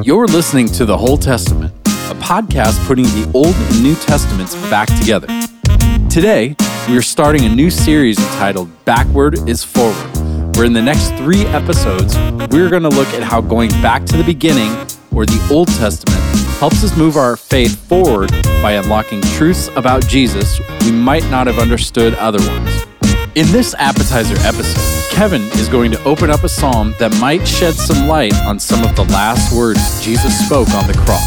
Mm-hmm. You're listening to The Whole Testament, a podcast putting the Old and New Testaments back together. Today, we are starting a new series entitled Backward is Forward, where in the next three episodes, we're going to look at how going back to the beginning, or the Old Testament, helps us move our faith forward by unlocking truths about Jesus we might not have understood otherwise. In this appetizer episode, Kevin is going to open up a psalm that might shed some light on some of the last words Jesus spoke on the cross.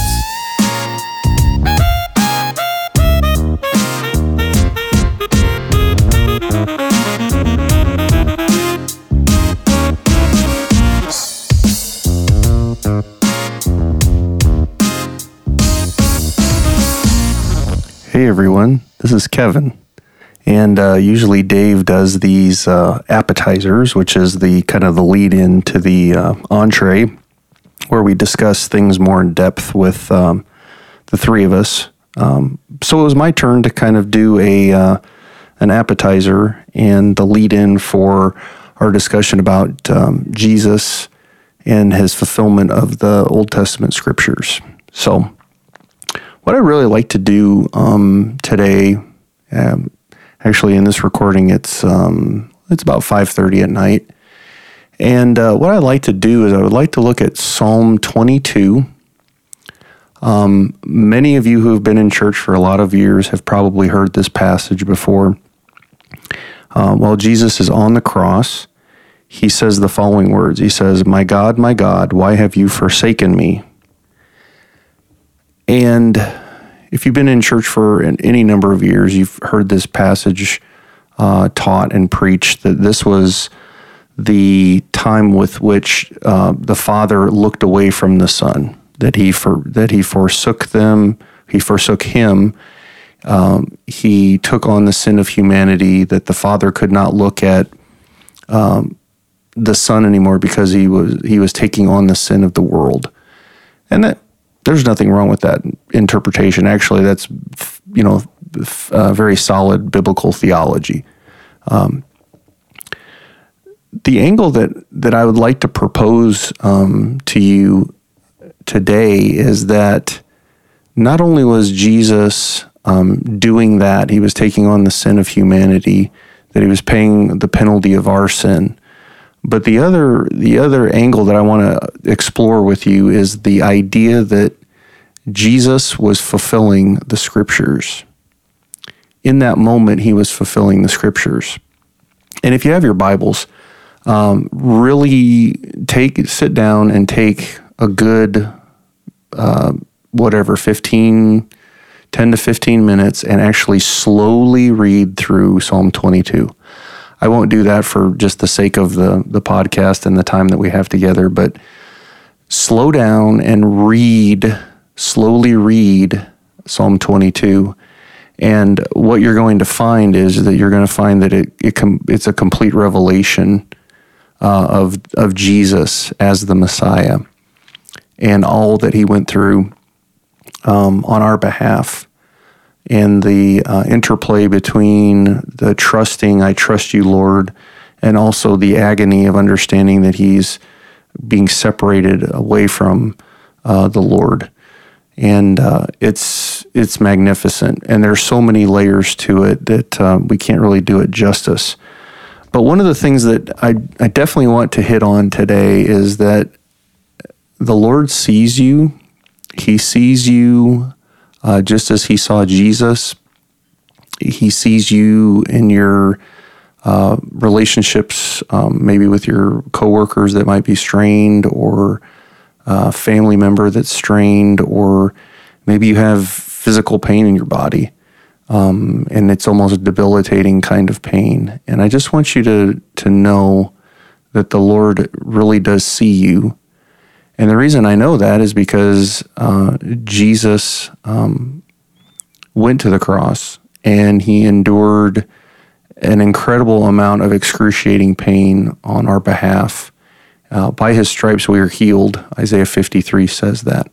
Hey everyone, this is Kevin. And uh, usually Dave does these uh, appetizers, which is the kind of the lead in to the uh, entree, where we discuss things more in depth with um, the three of us. Um, so it was my turn to kind of do a uh, an appetizer and the lead in for our discussion about um, Jesus and his fulfillment of the Old Testament scriptures. So what I really like to do um, today, um, actually in this recording, it's um, it's about five thirty at night, and uh, what I like to do is I would like to look at Psalm twenty two. Um, many of you who have been in church for a lot of years have probably heard this passage before. Uh, while Jesus is on the cross, he says the following words. He says, "My God, my God, why have you forsaken me?" And if you've been in church for any number of years, you've heard this passage uh, taught and preached that this was the time with which uh, the Father looked away from the Son, that he for that he forsook them, he forsook him. Um, he took on the sin of humanity that the Father could not look at um, the Son anymore because he was he was taking on the sin of the world, and that there's nothing wrong with that interpretation. Actually, that's you know uh, very solid biblical theology. Um, the angle that that I would like to propose um, to you today is that not only was Jesus um, doing that, he was taking on the sin of humanity, that he was paying the penalty of our sin. But the other the other angle that I want to explore with you is the idea that Jesus was fulfilling the scriptures. In that moment, he was fulfilling the scriptures. And if you have your Bibles, um, really take sit down and take a good uh, whatever 15 10 to 15 minutes and actually slowly read through psalm 22 i won't do that for just the sake of the the podcast and the time that we have together but slow down and read slowly read psalm 22 and what you're going to find is that you're going to find that it, it com- it's a complete revelation uh, of, of Jesus as the Messiah and all that he went through um, on our behalf and the uh, interplay between the trusting, I trust you, Lord, and also the agony of understanding that he's being separated away from uh, the Lord. And uh, it's it's magnificent, and there's so many layers to it that uh, we can't really do it justice. But one of the things that I, I definitely want to hit on today is that the Lord sees you. He sees you uh, just as He saw Jesus. He sees you in your uh, relationships, um, maybe with your coworkers that might be strained, or a family member that's strained, or maybe you have physical pain in your body. Um, and it's almost a debilitating kind of pain. And I just want you to to know that the Lord really does see you. And the reason I know that is because uh, Jesus um, went to the cross and he endured an incredible amount of excruciating pain on our behalf. Uh, by his stripes we are healed. Isaiah 53 says that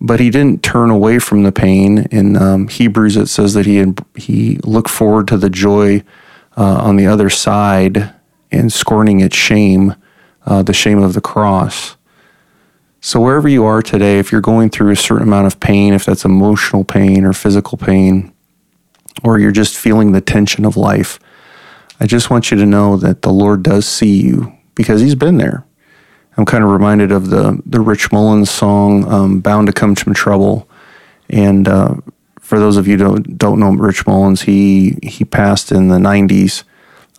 but he didn't turn away from the pain. In um, Hebrews, it says that he he looked forward to the joy uh, on the other side and scorning its shame, uh, the shame of the cross. So, wherever you are today, if you're going through a certain amount of pain, if that's emotional pain or physical pain, or you're just feeling the tension of life, I just want you to know that the Lord does see you because He's been there. I'm kind of reminded of the the Rich Mullins song um, "Bound to Come from Trouble," and uh, for those of you who don't don't know Rich Mullins, he he passed in the '90s,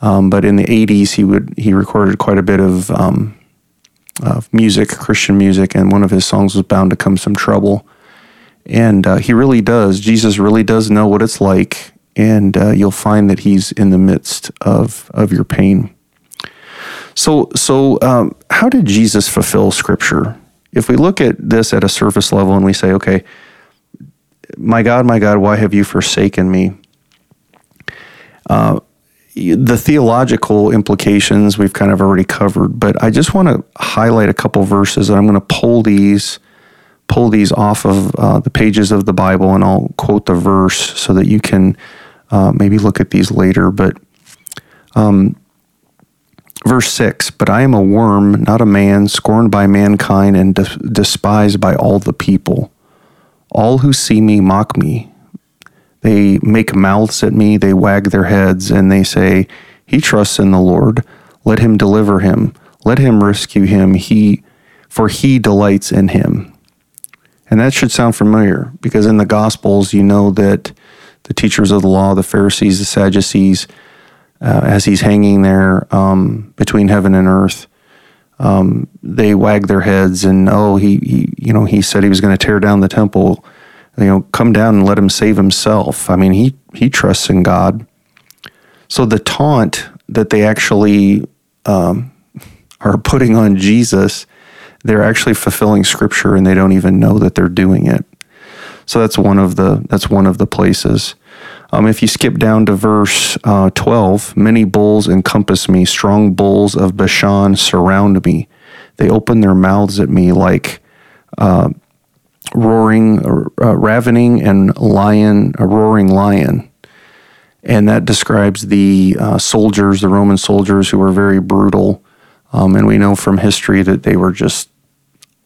um, but in the '80s he would he recorded quite a bit of um, of music, Christian music, and one of his songs was "Bound to Come Some Trouble." And uh, he really does. Jesus really does know what it's like, and uh, you'll find that he's in the midst of of your pain. So, so um, how did Jesus fulfill Scripture? If we look at this at a surface level and we say, okay, my God, my God, why have you forsaken me? Uh, the theological implications we've kind of already covered, but I just want to highlight a couple verses. And I'm going to pull these pull these off of uh, the pages of the Bible, and I'll quote the verse so that you can uh, maybe look at these later. But um, verse six: But I am a worm, not a man, scorned by mankind and de- despised by all the people. All who see me mock me. They make mouths at me, they wag their heads, and they say, He trusts in the Lord. Let him deliver him. Let him rescue him. He for he delights in him. And that should sound familiar because in the Gospels, you know that the teachers of the law, the Pharisees, the Sadducees, uh, as he's hanging there um, between heaven and earth, um, they wag their heads and oh he, he you know he said he was going to tear down the temple you know come down and let him save himself. I mean he he trusts in god. So the taunt that they actually um, are putting on jesus they're actually fulfilling scripture and they don't even know that they're doing it. So that's one of the that's one of the places. Um, if you skip down to verse uh, 12, many bulls encompass me, strong bulls of Bashan surround me. They open their mouths at me like uh, roaring, uh, ravening, and lion, a roaring lion. And that describes the uh, soldiers, the Roman soldiers, who were very brutal. Um, and we know from history that they were just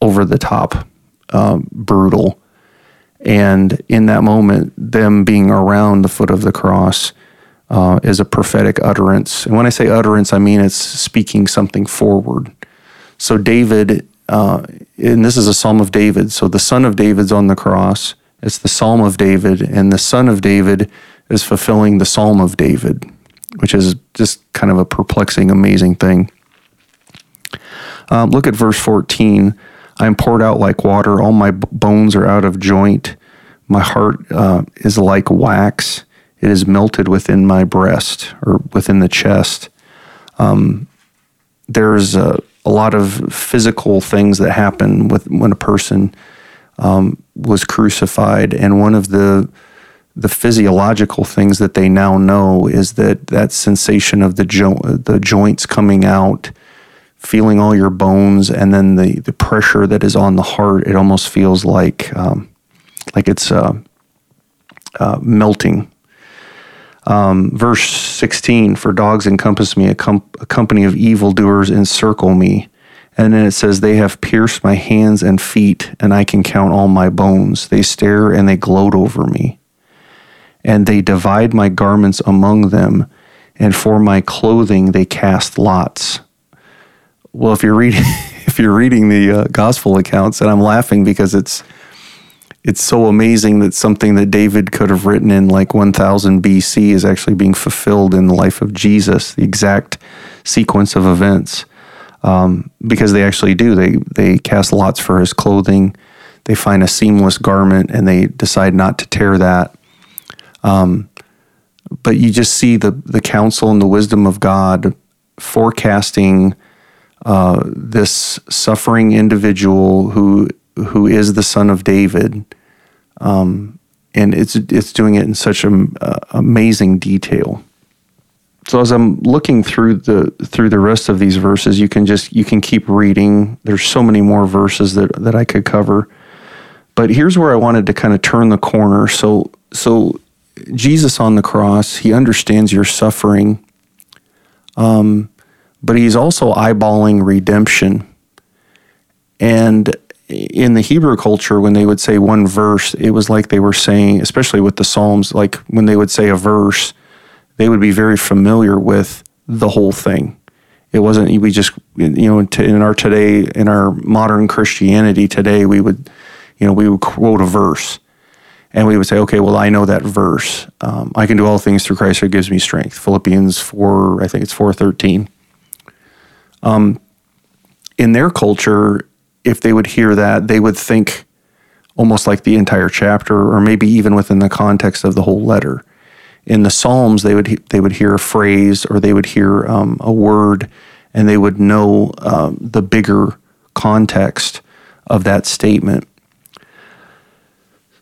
over the top uh, brutal. And in that moment, them being around the foot of the cross uh, is a prophetic utterance. And when I say utterance, I mean it's speaking something forward. So, David, uh, and this is a Psalm of David. So, the Son of David's on the cross. It's the Psalm of David, and the Son of David is fulfilling the Psalm of David, which is just kind of a perplexing, amazing thing. Um, look at verse 14. I am poured out like water. All my bones are out of joint. My heart uh, is like wax. It is melted within my breast or within the chest. Um, there's a, a, lot of physical things that happen with when a person um, was crucified, and one of the the physiological things that they now know is that that sensation of the jo- the joints coming out feeling all your bones and then the, the pressure that is on the heart, it almost feels like um, like it's uh, uh, melting. Um, verse 16 For dogs encompass me, a, com- a company of evildoers encircle me. And then it says, They have pierced my hands and feet, and I can count all my bones. They stare and they gloat over me. And they divide my garments among them, and for my clothing they cast lots. Well, if you're reading if you're reading the uh, gospel accounts, and I'm laughing because it's it's so amazing that something that David could have written in like 1000 BC is actually being fulfilled in the life of Jesus, the exact sequence of events. Um, because they actually do. They they cast lots for his clothing. They find a seamless garment and they decide not to tear that. Um, but you just see the the counsel and the wisdom of God forecasting uh, this suffering individual who who is the son of David, um, and it's it's doing it in such an uh, amazing detail. So as I'm looking through the through the rest of these verses, you can just you can keep reading. There's so many more verses that that I could cover, but here's where I wanted to kind of turn the corner. So so Jesus on the cross, he understands your suffering. Um, but he's also eyeballing redemption. And in the Hebrew culture, when they would say one verse, it was like they were saying, especially with the Psalms, like when they would say a verse, they would be very familiar with the whole thing. It wasn't we just you know in our today in our modern Christianity today we would you know we would quote a verse and we would say okay well I know that verse um, I can do all things through Christ who gives me strength Philippians four I think it's four thirteen. Um, in their culture, if they would hear that, they would think almost like the entire chapter, or maybe even within the context of the whole letter in the Psalms, they would they would hear a phrase or they would hear um, a word, and they would know um, the bigger context of that statement.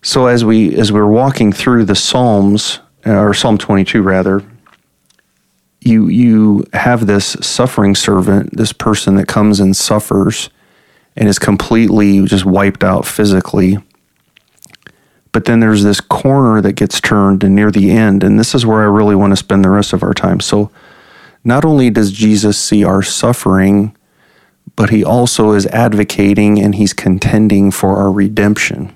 So as we as we're walking through the Psalms, or Psalm 22 rather, you you have this suffering servant, this person that comes and suffers and is completely just wiped out physically but then there's this corner that gets turned and near the end. And this is where I really want to spend the rest of our time. So not only does Jesus see our suffering, but he also is advocating and he's contending for our redemption.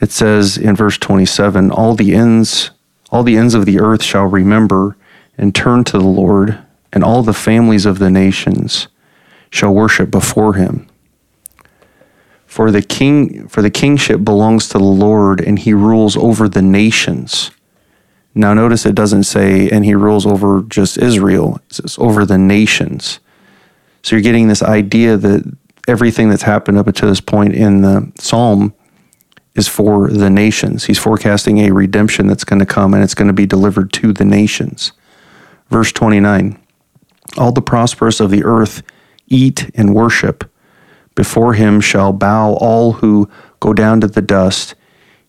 It says in verse 27, all the ends all the ends of the earth shall remember and turn to the Lord, and all the families of the nations shall worship before him. For the king for the kingship belongs to the Lord and he rules over the nations. Now notice it doesn't say and he rules over just Israel. It says over the nations. So you're getting this idea that everything that's happened up until this point in the psalm is for the nations. He's forecasting a redemption that's going to come and it's going to be delivered to the nations. Verse 29 All the prosperous of the earth eat and worship. Before him shall bow all who go down to the dust,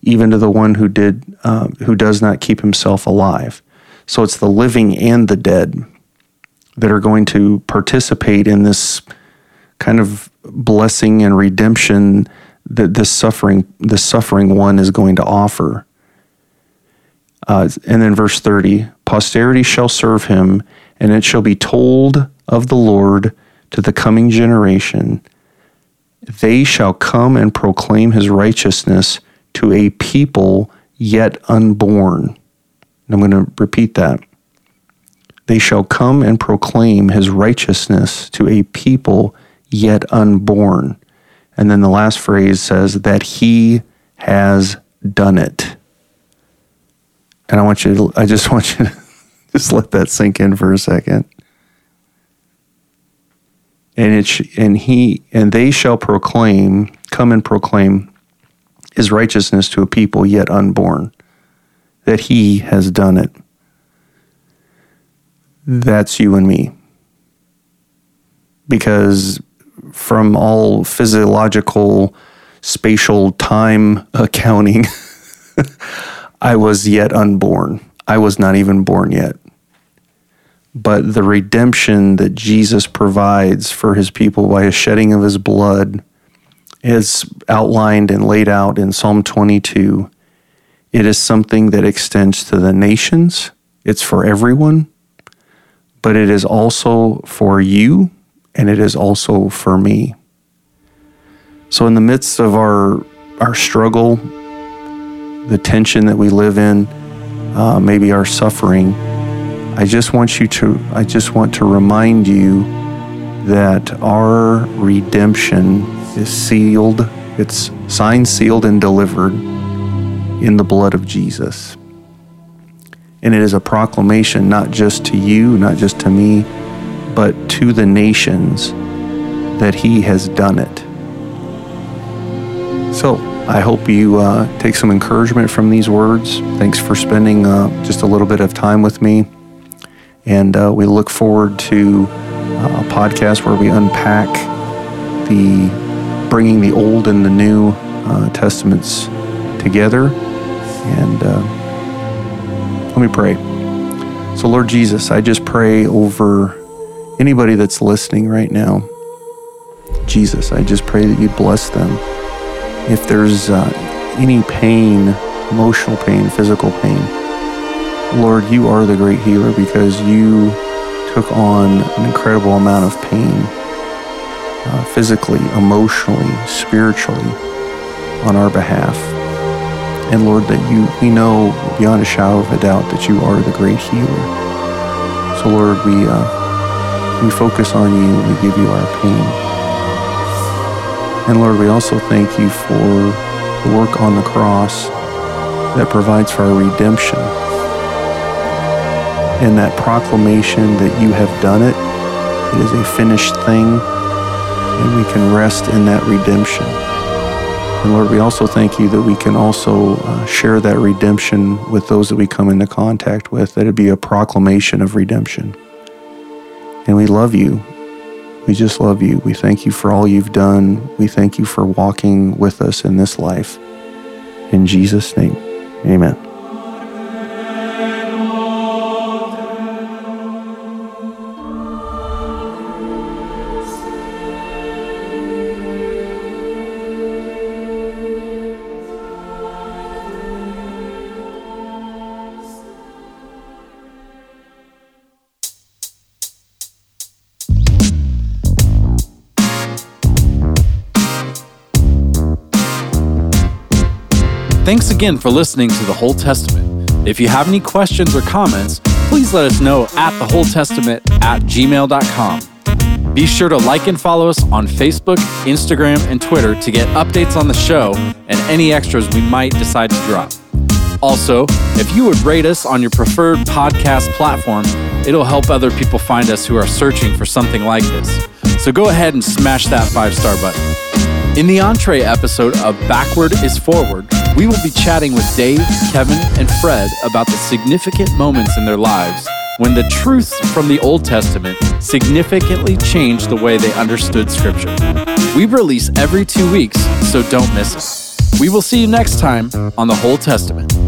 even to the one who did uh, who does not keep himself alive. So it's the living and the dead that are going to participate in this kind of blessing and redemption that this suffering this suffering one is going to offer. Uh, and then verse 30 posterity shall serve him and it shall be told of the lord to the coming generation they shall come and proclaim his righteousness to a people yet unborn. And I'm going to repeat that. They shall come and proclaim his righteousness to a people yet unborn. And then the last phrase says that he has done it. And I want you to, I just want you to just let that sink in for a second and it sh- and he and they shall proclaim come and proclaim his righteousness to a people yet unborn that he has done it. That's you and me. Because from all physiological spatial time accounting I was yet unborn. I was not even born yet but the redemption that Jesus provides for his people by a shedding of his blood is outlined and laid out in Psalm 22. It is something that extends to the nations, it's for everyone, but it is also for you and it is also for me. So, in the midst of our, our struggle, the tension that we live in, uh, maybe our suffering, I just want you to I just want to remind you that our redemption is sealed, it's signed, sealed, and delivered in the blood of Jesus. And it is a proclamation not just to you, not just to me, but to the nations that He has done it. So I hope you uh, take some encouragement from these words. Thanks for spending uh, just a little bit of time with me. And uh, we look forward to uh, a podcast where we unpack the bringing the Old and the New uh, Testaments together. And uh, let me pray. So, Lord Jesus, I just pray over anybody that's listening right now. Jesus, I just pray that you bless them. If there's uh, any pain, emotional pain, physical pain, Lord, you are the great healer because you took on an incredible amount of pain uh, physically, emotionally, spiritually on our behalf. And Lord, that you, we know beyond a shadow of a doubt that you are the great healer. So Lord, we, uh, we focus on you, we give you our pain. And Lord, we also thank you for the work on the cross that provides for our redemption. And that proclamation that you have done it, it is a finished thing, and we can rest in that redemption. And Lord, we also thank you that we can also uh, share that redemption with those that we come into contact with, that it be a proclamation of redemption. And we love you. We just love you. We thank you for all you've done. We thank you for walking with us in this life. In Jesus' name, amen. Thanks again for listening to the Whole Testament. If you have any questions or comments, please let us know at the Whole Testament at gmail.com. Be sure to like and follow us on Facebook, Instagram, and Twitter to get updates on the show and any extras we might decide to drop. Also, if you would rate us on your preferred podcast platform, it'll help other people find us who are searching for something like this. So go ahead and smash that five star button. In the entree episode of Backward is Forward, we will be chatting with Dave, Kevin, and Fred about the significant moments in their lives when the truths from the Old Testament significantly changed the way they understood Scripture. We release every two weeks, so don't miss it. We will see you next time on the Whole Testament.